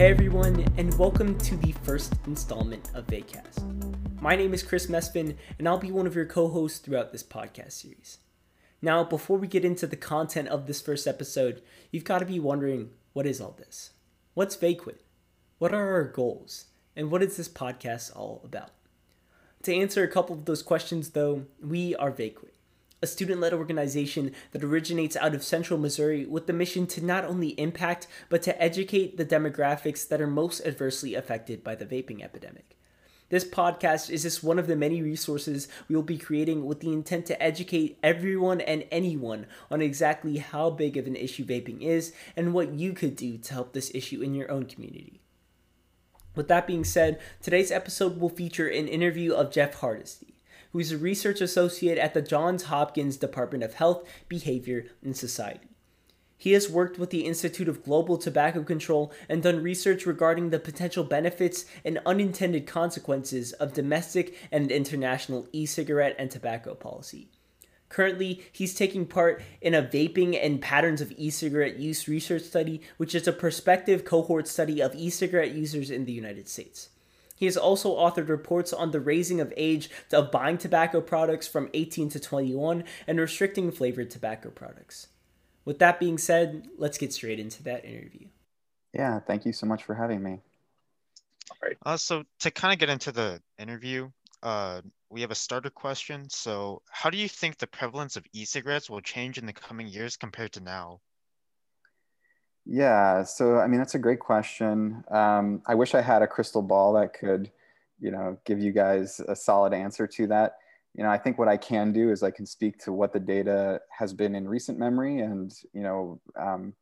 Hey everyone, and welcome to the first installment of Vacast. My name is Chris Mespin, and I'll be one of your co hosts throughout this podcast series. Now, before we get into the content of this first episode, you've got to be wondering what is all this? What's Vaquit? What are our goals? And what is this podcast all about? To answer a couple of those questions, though, we are Vaquit a student led organization that originates out of central Missouri with the mission to not only impact, but to educate the demographics that are most adversely affected by the vaping epidemic. This podcast is just one of the many resources we will be creating with the intent to educate everyone and anyone on exactly how big of an issue vaping is and what you could do to help this issue in your own community. With that being said, today's episode will feature an interview of Jeff Hardesty who is a research associate at the Johns Hopkins Department of Health, Behavior, and Society. He has worked with the Institute of Global Tobacco Control and done research regarding the potential benefits and unintended consequences of domestic and international e cigarette and tobacco policy. Currently, he's taking part in a vaping and patterns of e cigarette use research study, which is a prospective cohort study of e cigarette users in the United States. He has also authored reports on the raising of age of buying tobacco products from 18 to 21 and restricting flavored tobacco products. With that being said, let's get straight into that interview. Yeah, thank you so much for having me. All right. Uh, so to kind of get into the interview, uh, we have a starter question. So, how do you think the prevalence of e-cigarettes will change in the coming years compared to now? Yeah, so I mean that's a great question. Um, I wish I had a crystal ball that could, you know, give you guys a solid answer to that. You know, I think what I can do is I can speak to what the data has been in recent memory, and you know, um,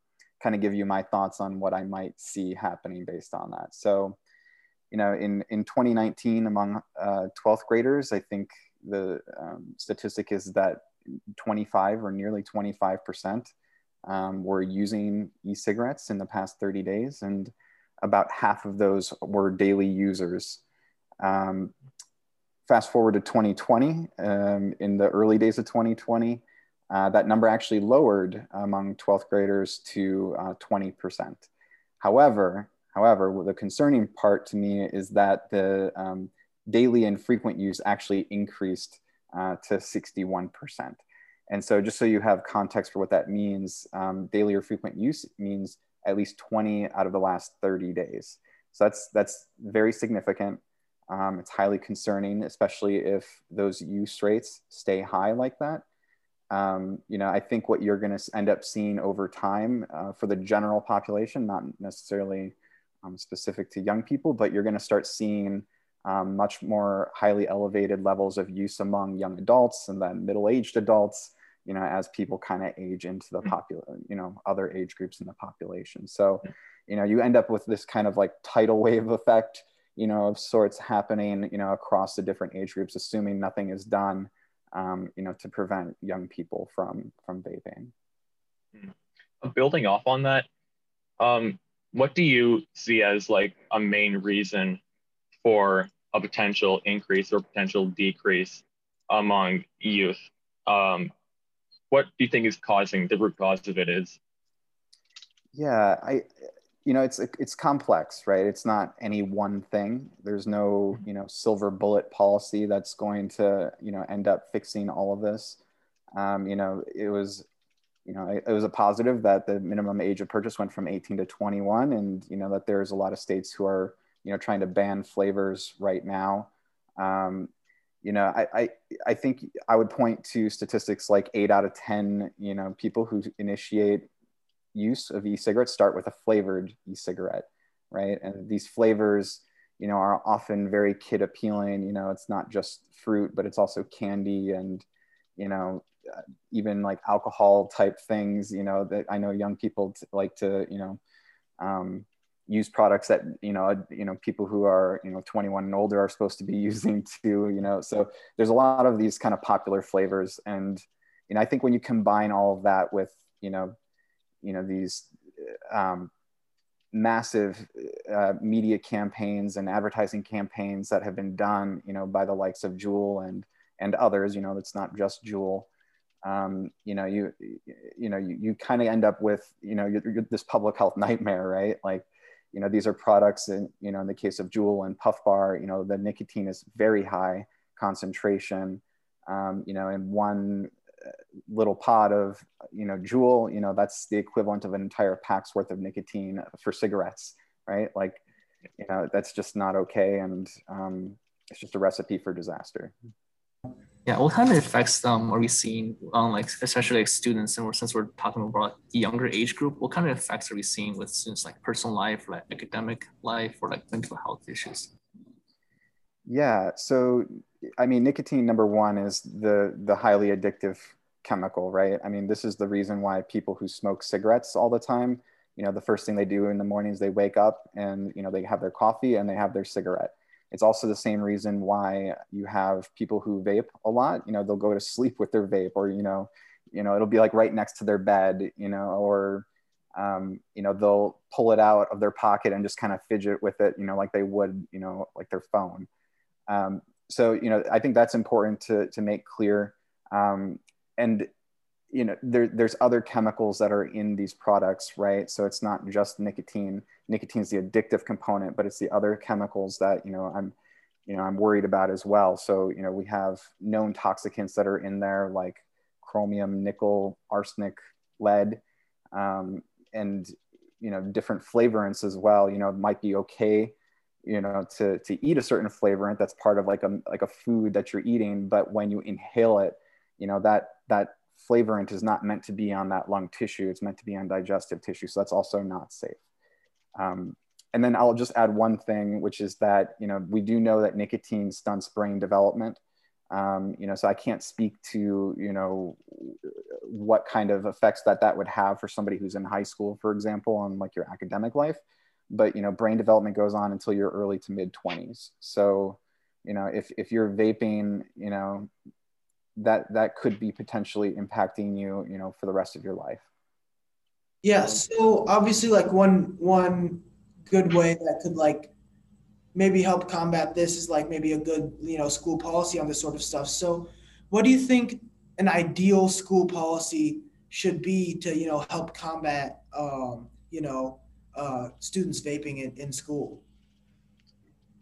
kind of give you my thoughts on what I might see happening based on that. So, you know, in in 2019, among uh, 12th graders, I think the um, statistic is that 25 or nearly 25 percent um, were using e-cigarettes in the past 30 days, and about half of those were daily users. Um, fast forward to 2020, um, in the early days of 2020, uh, that number actually lowered among 12th graders to uh, 20%. However, however, the concerning part to me is that the um, daily and frequent use actually increased uh, to 61%. And so just so you have context for what that means, um, daily or frequent use means at least 20 out of the last 30 days. So that's, that's very significant. Um, it's highly concerning, especially if those use rates stay high like that. Um, you know, I think what you're going to end up seeing over time uh, for the general population, not necessarily um, specific to young people, but you're going to start seeing um, much more highly elevated levels of use among young adults and then middle-aged adults you know, as people kind of age into the mm-hmm. popular, you know, other age groups in the population. So, you know, you end up with this kind of like tidal wave effect, you know, of sorts happening, you know, across the different age groups, assuming nothing is done, um, you know, to prevent young people from from vaping. Mm-hmm. Building off on that, um, what do you see as like a main reason for a potential increase or potential decrease among youth? Um, what do you think is causing the root cause of it is? Yeah, I, you know, it's it's complex, right? It's not any one thing. There's no, you know, silver bullet policy that's going to, you know, end up fixing all of this. Um, you know, it was, you know, it, it was a positive that the minimum age of purchase went from 18 to 21, and you know that there's a lot of states who are, you know, trying to ban flavors right now. Um, you know I, I i think i would point to statistics like eight out of ten you know people who initiate use of e-cigarettes start with a flavored e-cigarette right? And these flavors you know are often very kid appealing. You know it's not just fruit but it's also candy and you know uh, even like alcohol type things you know that i know young people like to you know um, use products that you know you know people who are you know 21 and older are supposed to be using too you know so there's a lot of these kind of popular flavors and you know i think when you combine all of that with you know you know these um, massive uh, media campaigns and advertising campaigns that have been done you know by the likes of Juul and and others you know it's not just Juul um, you know you you know you, you kind of end up with you know you're this public health nightmare right like you know, these are products in, you know, in the case of Juul and Puff Bar, you know, the nicotine is very high concentration. Um, you know, in one uh, little pod of, you know, Juul, you know, that's the equivalent of an entire pack's worth of nicotine for cigarettes, right? Like, you know, that's just not okay. And um, it's just a recipe for disaster. Yeah, what kind of effects um, are we seeing on like especially like students and we're, since we're talking about the younger age group, what kind of effects are we seeing with students like personal life, like academic life, or like mental health issues? Yeah, so I mean, nicotine number one is the the highly addictive chemical, right? I mean, this is the reason why people who smoke cigarettes all the time, you know, the first thing they do in the morning is they wake up and you know they have their coffee and they have their cigarette it's also the same reason why you have people who vape a lot. You know, they'll go to sleep with their vape, or you know, you know, it'll be like right next to their bed. You know, or um, you know, they'll pull it out of their pocket and just kind of fidget with it. You know, like they would, you know, like their phone. Um, so you know, I think that's important to to make clear. Um, and you know there, there's other chemicals that are in these products right so it's not just nicotine nicotine is the addictive component but it's the other chemicals that you know i'm you know i'm worried about as well so you know we have known toxicants that are in there like chromium nickel arsenic lead um, and you know different flavorants as well you know it might be okay you know to to eat a certain flavorant that's part of like a like a food that you're eating but when you inhale it you know that that flavorant is not meant to be on that lung tissue. It's meant to be on digestive tissue. So that's also not safe. Um, and then I'll just add one thing, which is that, you know, we do know that nicotine stunts brain development. Um, you know, so I can't speak to, you know, what kind of effects that that would have for somebody who's in high school, for example, on like your academic life. But, you know, brain development goes on until your early to mid 20s. So, you know, if, if you're vaping, you know, that that could be potentially impacting you you know for the rest of your life yeah so obviously like one one good way that could like maybe help combat this is like maybe a good you know school policy on this sort of stuff. So what do you think an ideal school policy should be to you know help combat um, you know uh, students vaping in, in school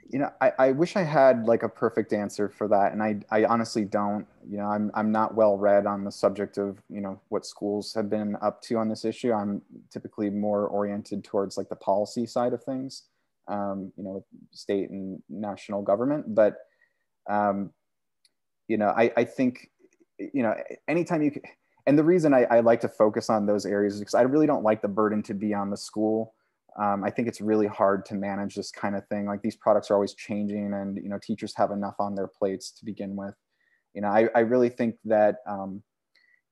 you know, I, I wish I had like a perfect answer for that. And I, I honestly don't, you know, I'm, I'm not well read on the subject of, you know, what schools have been up to on this issue. I'm typically more oriented towards like the policy side of things, um, you know, state and national government. But, um, you know, I, I think, you know, anytime you, can, and the reason I, I like to focus on those areas is because I really don't like the burden to be on the school um, I think it's really hard to manage this kind of thing. Like these products are always changing, and you know teachers have enough on their plates to begin with. You know, I, I really think that um,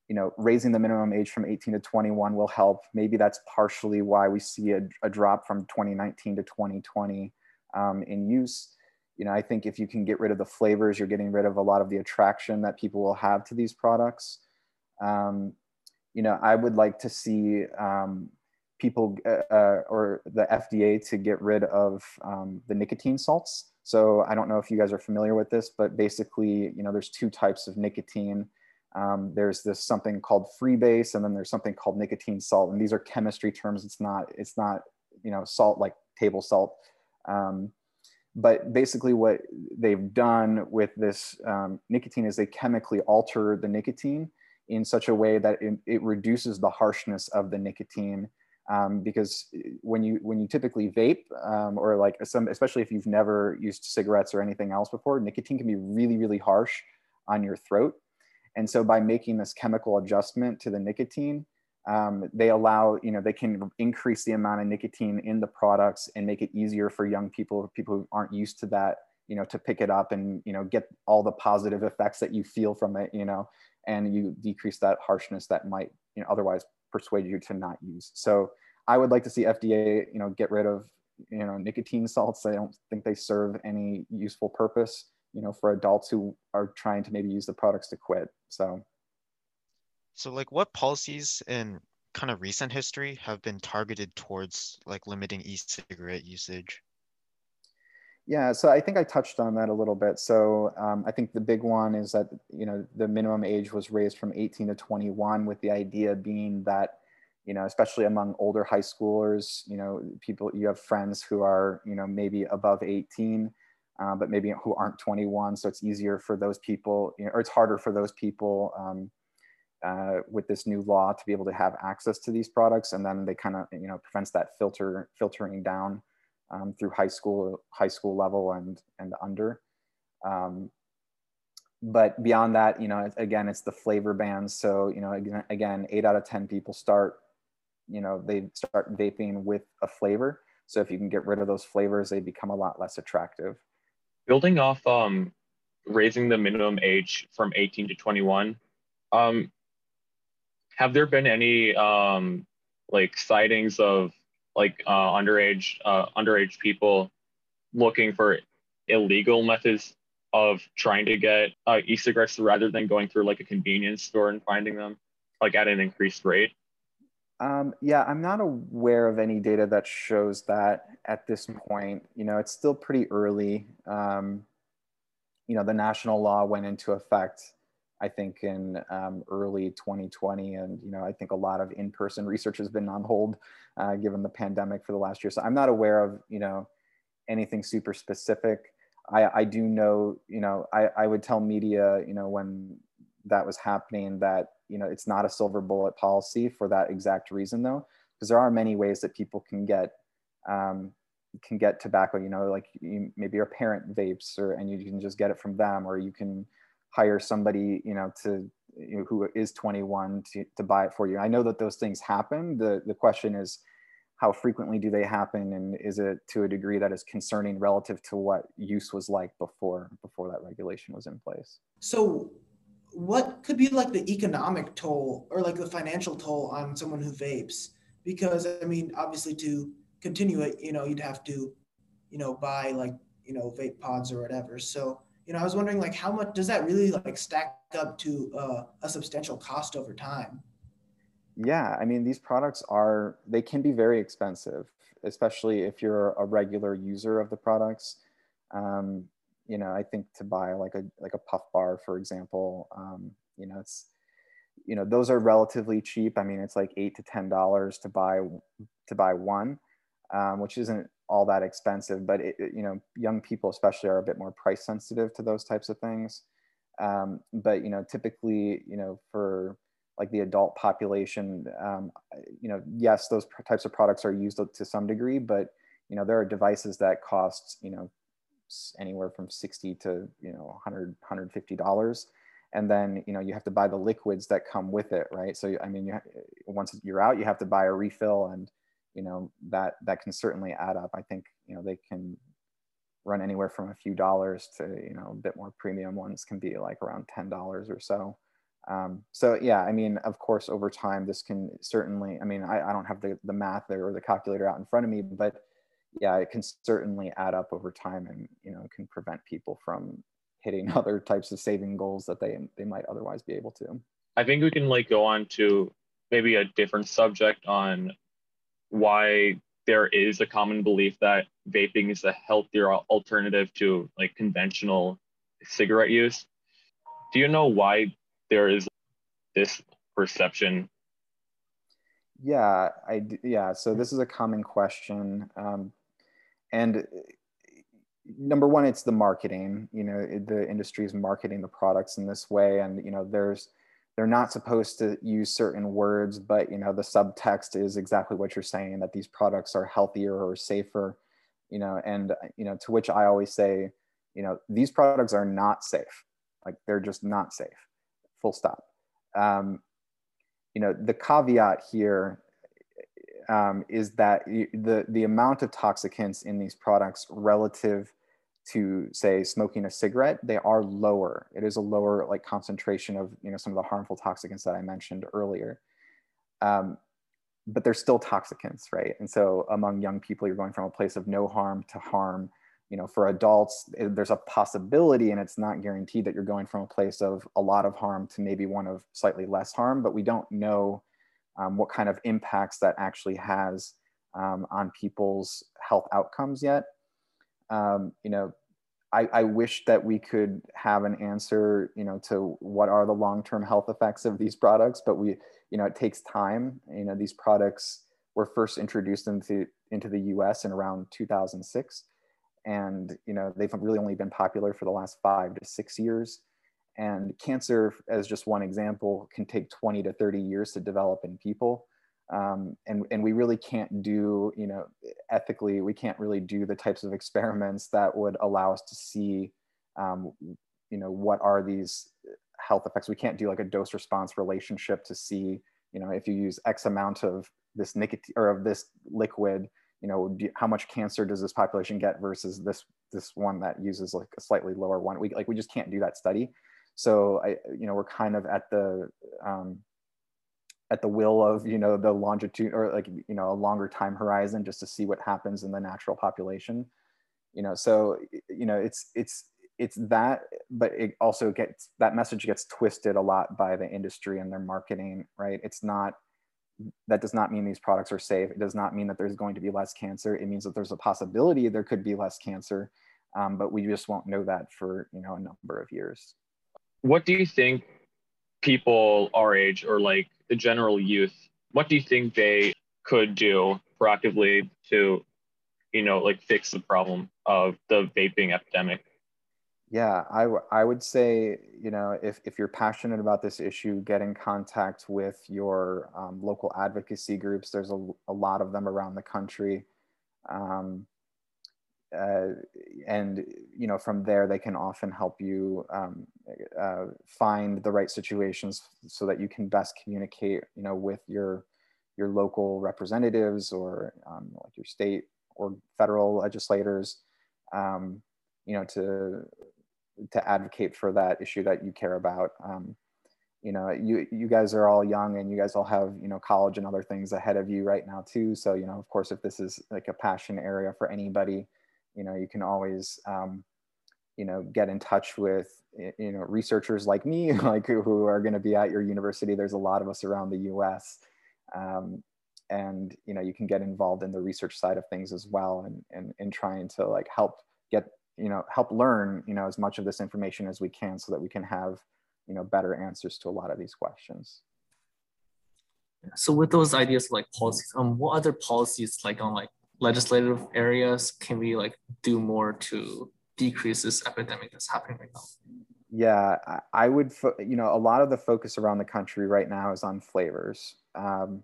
you know raising the minimum age from 18 to 21 will help. Maybe that's partially why we see a, a drop from 2019 to 2020 um, in use. You know, I think if you can get rid of the flavors, you're getting rid of a lot of the attraction that people will have to these products. Um, you know, I would like to see um, people uh, uh or the FDA to get rid of um, the nicotine salts. So I don't know if you guys are familiar with this, but basically, you know, there's two types of nicotine. Um, there's this something called freebase, and then there's something called nicotine salt. And these are chemistry terms. It's not it's not you know salt like table salt. Um, but basically, what they've done with this um, nicotine is they chemically alter the nicotine in such a way that it, it reduces the harshness of the nicotine um, because eh, when you when you typically vape um, or like some especially if you've never used cigarettes or anything else before nicotine can be really really harsh on your throat. And so by making this chemical adjustment to the nicotine um, they allow you know they can increase the amount of nicotine in the products and make it easier for young people people who aren't used to that you know to pick it up and you know get all the positive effects that you feel from it you know and you decrease that harshness that might you know otherwise persuade you to not use. So I would like to see FDA, you know, get rid of, you know, nicotine salts. I don't think they serve any useful purpose, you know, for adults who are trying to maybe use the products to quit. So, so like what policies in kind of recent history have been targeted towards like limiting e-cigarette usage? Yeah, so I think I touched on that a little bit. So um, I think the big one is that you know the minimum age was raised from 18 to 21, with the idea being that you know, especially among older high schoolers, you know, people, you have friends who are, you know, maybe above 18, uh, but maybe who aren't 21. So it's easier for those people, you know, or it's harder for those people um, uh, with this new law to be able to have access to these products. And then they kind of, you know, prevents that filter filtering down um, through high school, high school level and, and under. Um, but beyond that, you know, again, it's the flavor bands. So, you know, again, eight out of 10 people start you know they start vaping with a flavor so if you can get rid of those flavors they become a lot less attractive building off um raising the minimum age from 18 to 21 um have there been any um like sightings of like uh, underage uh, underage people looking for illegal methods of trying to get uh, e-cigarettes rather than going through like a convenience store and finding them like at an increased rate um, yeah, I'm not aware of any data that shows that at this point. You know, it's still pretty early. Um, you know, the national law went into effect, I think, in um, early 2020, and you know, I think a lot of in-person research has been on hold uh, given the pandemic for the last year. So I'm not aware of you know anything super specific. I, I do know, you know, I, I would tell media, you know, when that was happening that you know it's not a silver bullet policy for that exact reason though because there are many ways that people can get um, can get tobacco you know like you, maybe your parent vapes or and you can just get it from them or you can hire somebody you know to you know, who is 21 to, to buy it for you i know that those things happen the the question is how frequently do they happen and is it to a degree that is concerning relative to what use was like before before that regulation was in place so what could be like the economic toll or like the financial toll on someone who vapes? Because I mean, obviously, to continue it, you know, you'd have to, you know, buy like you know vape pods or whatever. So you know, I was wondering like how much does that really like stack up to uh, a substantial cost over time? Yeah, I mean, these products are they can be very expensive, especially if you're a regular user of the products. Um, you know, I think to buy like a like a puff bar, for example, um, you know, it's you know those are relatively cheap. I mean, it's like eight to ten dollars to buy to buy one, um, which isn't all that expensive. But it, you know, young people especially are a bit more price sensitive to those types of things. Um, but you know, typically, you know, for like the adult population, um, you know, yes, those types of products are used to some degree, but you know, there are devices that cost you know anywhere from 60 to you know 100 150 dollars and then you know you have to buy the liquids that come with it right so i mean you once you're out you have to buy a refill and you know that that can certainly add up i think you know they can run anywhere from a few dollars to you know a bit more premium ones can be like around ten dollars or so um, so yeah i mean of course over time this can certainly i mean i, I don't have the, the math there or the calculator out in front of me but yeah, it can certainly add up over time and, you know, can prevent people from hitting other types of saving goals that they, they might otherwise be able to. I think we can like go on to maybe a different subject on why there is a common belief that vaping is a healthier alternative to like conventional cigarette use. Do you know why there is this perception? Yeah, I yeah. So this is a common question. Um, and number one it's the marketing you know the industry is marketing the products in this way and you know there's they're not supposed to use certain words but you know the subtext is exactly what you're saying that these products are healthier or safer you know and uh, you know to which i always say you know these products are not safe. Like they're just not safe. Full stop. Um, you know the caveat here um, is that the, the amount of toxicants in these products relative to say smoking a cigarette, they are lower. It is a lower like concentration of you know some of the harmful toxicants that I mentioned earlier. Um, but they're still toxicants, right? And so among young people, you're going from a place of no harm to harm. You know, for adults, eh, there's a possibility, and it's not guaranteed that you're going from a place of a lot of harm to maybe one of slightly less harm. But we don't know um, what kind of impacts that actually has um, on people's health outcomes yet. Um, you know, I, I wish that we could have an answer, you know, to what are the long-term health effects of these products, but we, you know, it takes time. You know, these products were first introduced into into the U.S. in around 2006, and you know they've really only been popular for the last five to six years. And cancer, as just one example, can take 20 to 30 years to develop in people. Um, and, and we really can't do, you know, ethically, we can't really do the types of experiments that would allow us to see, um, you know, what are these health effects. We can't do like a dose response relationship to see, you know, if you use X amount of this nicotine or of this liquid, you know, do, how much cancer does this population get versus this this one that uses like a slightly lower one. We like we just can't do that study. So I, you know, we're kind of at the um, at the will of you know the longitude or like you know a longer time horizon just to see what happens in the natural population. You know, so you know it's it's it's that, but it also gets that message gets twisted a lot by the industry and their marketing, right? It's not that does not mean these products are safe. It does not mean that there's going to be less cancer. It means that there's a possibility there could be less cancer, um, but we just won't know that for you know a number of years what do you think people our age or like the general youth, what do you think they could do proactively to, you know, like fix the problem of the vaping epidemic? Yeah, I, w- I would say, you know, if, if you're passionate about this issue, get in contact with your um, local advocacy groups. There's a, a lot of them around the country. Um, uh, and you know from there they can often help you um, uh, find the right situations so that you can best communicate you know with your your local representatives or um, like your state or federal legislators um, you know to to advocate for that issue that you care about. Um, you know you you guys are all young and you guys all have you know college and other things ahead of you right now too. So you know of course if this is like a passion area for anybody you know you can always um, you know get in touch with you know researchers like me like who are going to be at your university. There's a lot of us around the us um, and you know you can get involved in the research side of things as well and and, and trying to like help get you know help learn you know as much of this information as we can so that we can have you know better answers to a lot of these questions. So with those ideas like policies um what other policies like on like legislative areas can we like do more to decrease this epidemic that's happening right now? Yeah, I would, you know, a lot of the focus around the country right now is on flavors. Um,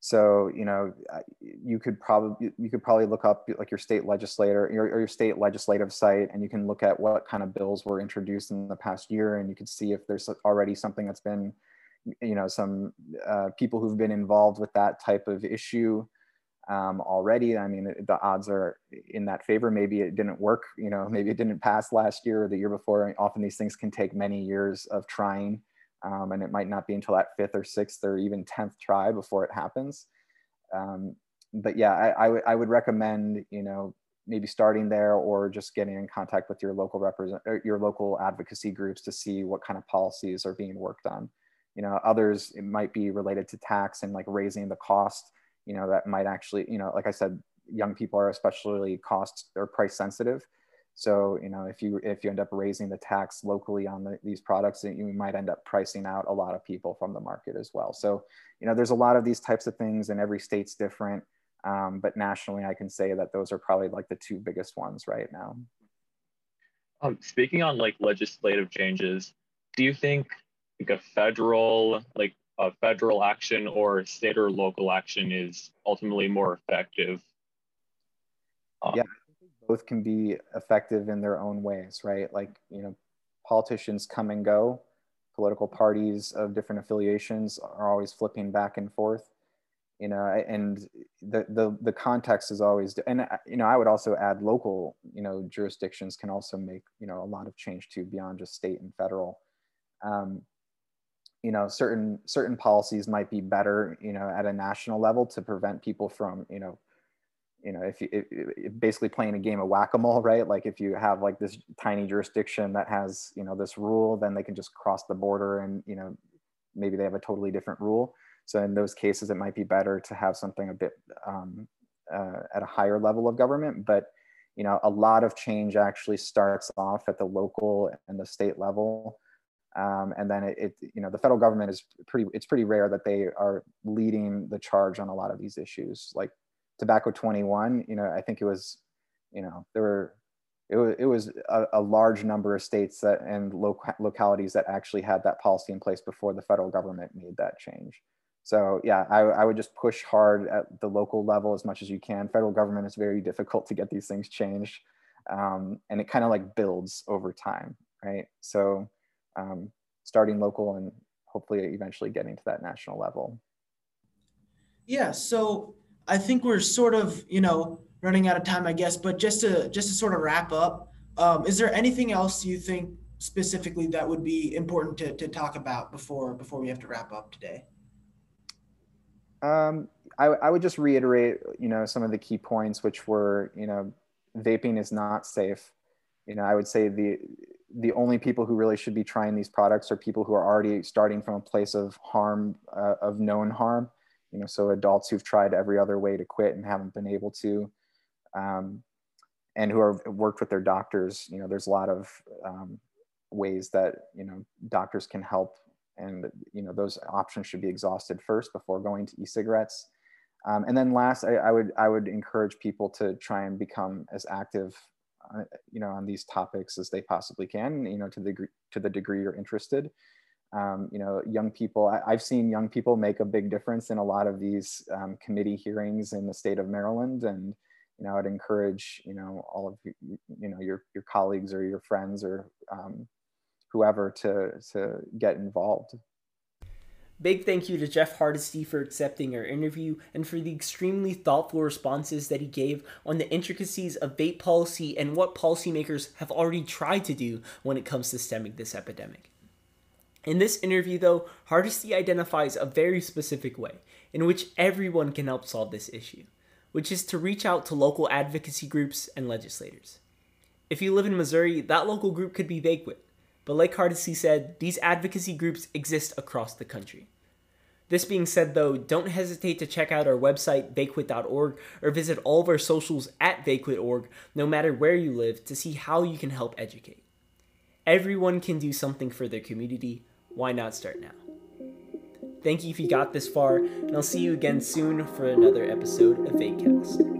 so, you know, you could probably you could probably look up like your state legislator or your state legislative site, and you can look at what kind of bills were introduced in the past year, and you can see if there's already something that's been, you know, some uh, people who've been involved with that type of issue um, already. I mean, the odds are in that favor. Maybe it didn't work, you know, maybe it didn't pass last year or the year before. Often these things can take many years of trying, um, and it might not be until that fifth or sixth or even 10th try before it happens. Um, but yeah, I, would recommend, you know, maybe starting there or just getting in contact with your local represent your local advocacy groups to see what kind of policies are being worked on. You know, others it might be related to tax and like raising the cost you know that might actually you know like i said young people are especially cost or price sensitive. So you know if you if you end up raising the tax locally on the, these products you might end up pricing out a lot of people from the market as well. So you know there's a lot of these types of things and every state's different. Um, but nationally i can say that those are probably like the two biggest ones right now. Um, speaking on like legislative changes do you think like a federal like uh, federal action or state or local action is ultimately more effective. Um, yeah, both can be effective in their own ways, right? Like, you know, politicians come and go, political parties of different affiliations are always flipping back and forth you know and the the the context is always and you know i would also add local you know jurisdictions can also make you know a lot of change too beyond just state and federal um, you know certain certain policies might be better you know at a national level to prevent people from you know you know if you basically playing a game of whack-a-mole right? Like if you have like this tiny jurisdiction that has you know this rule then they can just cross the border and you know maybe they have a totally different rule. So in those cases it might be better to have something a bit um, uh, at a higher level of government. But you know, a lot of change actually starts off at the local and the state level. Um, and then it, it, you know, the federal government is pretty, it's pretty rare that they are leading the charge on a lot of these issues. Like tobacco 21, you know, I think it was, you know, there were, it was, it was a, a large number of states that and local localities that actually had that policy in place before the federal government made that change. So yeah, I, I would just push hard at the local level as much as you can. Federal government is very difficult to get these things changed. Um, and it kind of like builds over time, right? So um, starting local and hopefully eventually getting to that national level. Yeah, so I think we're sort of, you know, running out of time, I guess, but just to just to sort of wrap up, um, is there anything else you think specifically that would be important to, to talk about before before we have to wrap up today? Um, I, I would just reiterate, you know, some of the key points, which were, you know, vaping is not safe. You know, I would say the the only people who really should be trying these products are people who are already starting from a place of harm, uh, of known harm. You know, so adults who've tried every other way to quit and haven't been able to, um, and who have worked with their doctors. You know, there's a lot of um, ways that you know doctors can help and you know those options should be exhausted first before going to e-cigarettes. Um, and then last, I, I, would I would encourage people to try and become as active, you know, on these topics as they possibly can. You know, to the degree, to the degree you're interested. Um, you know, young people. I, have seen young people make a big difference in a lot of these um, committee hearings in the state of Maryland, and you know, I'd encourage you know all of you, you know your your colleagues or your friends or um, whoever to to get involved. Big thank you to Jeff Hardesty for accepting our interview and for the extremely thoughtful responses that he gave on the intricacies of vape policy and what policymakers have already tried to do when it comes to stemming this epidemic. In this interview, though, Hardesty identifies a very specific way in which everyone can help solve this issue, which is to reach out to local advocacy groups and legislators. If you live in Missouri, that local group could be Vaquit, but like Hardesty said, these advocacy groups exist across the country. This being said, though, don't hesitate to check out our website, vaquit.org, or visit all of our socials at vaquit.org, no matter where you live, to see how you can help educate. Everyone can do something for their community. Why not start now? Thank you if you got this far, and I'll see you again soon for another episode of VakeCast.